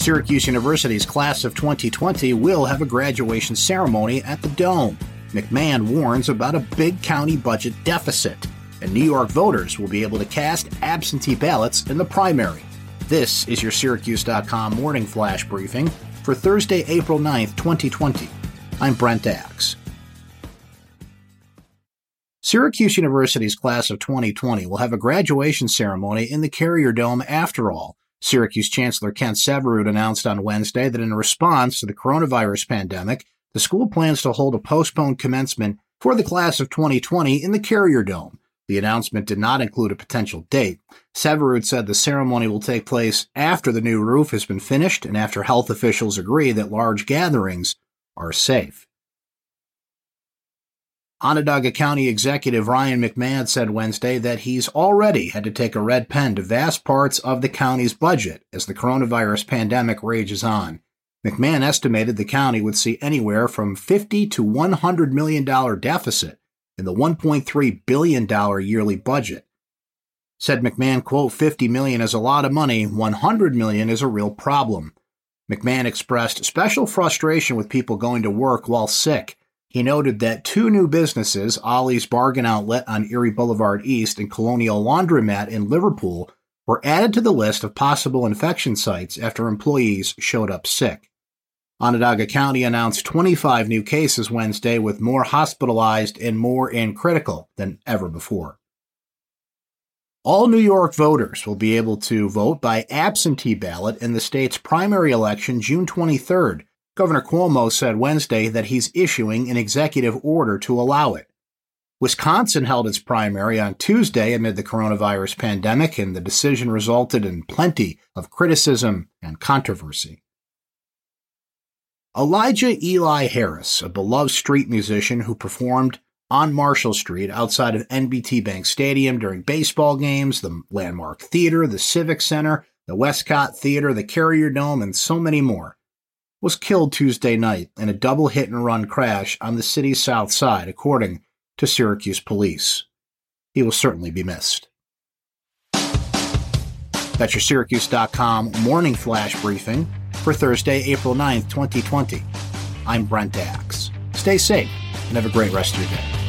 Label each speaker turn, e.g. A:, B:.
A: Syracuse University's class of 2020 will have a graduation ceremony at the Dome. McMahon warns about a big county budget deficit, and New York voters will be able to cast absentee ballots in the primary. This is your Syracuse.com morning flash briefing for Thursday, April 9th, 2020. I'm Brent Axe. Syracuse University's class of 2020 will have a graduation ceremony in the Carrier Dome after all. Syracuse Chancellor Kent Syverud announced on Wednesday that in response to the coronavirus pandemic, the school plans to hold a postponed commencement for the class of 2020 in the Carrier Dome. The announcement did not include a potential date. Syverud said the ceremony will take place after the new roof has been finished and after health officials agree that large gatherings are safe. Onondaga County Executive Ryan McMahon said Wednesday that he's already had to take a red pen to vast parts of the county's budget as the coronavirus pandemic rages on. McMahon estimated the county would see anywhere from 50 to 100 million dollar deficit in the $1.3 billion yearly budget. Said McMahon, quote, 50 million is a lot of money, 100 million is a real problem. McMahon expressed special frustration with people going to work while sick. He noted that two new businesses, Ollie's Bargain Outlet on Erie Boulevard East and Colonial Laundromat in Liverpool, were added to the list of possible infection sites after employees showed up sick. Onondaga County announced 25 new cases Wednesday, with more hospitalized and more in critical than ever before. All New York voters will be able to vote by absentee ballot in the state's primary election June 23rd. Governor Cuomo said Wednesday that he's issuing an executive order to allow it. Wisconsin held its primary on Tuesday amid the coronavirus pandemic, and the decision resulted in plenty of criticism and controversy. Elijah Eli Harris, a beloved street musician who performed on Marshall Street outside of NBT Bank Stadium during baseball games, the Landmark Theater, the Civic Center, the Westcott Theater, the Carrier Dome, and so many more, was killed Tuesday night in a double hit and run crash on the city's south side, according to Syracuse police. He will certainly be missed. That's your Syracuse.com morning flash briefing for Thursday, April 9th, 2020. I'm Brent Axe. Stay safe and have a great rest of your day.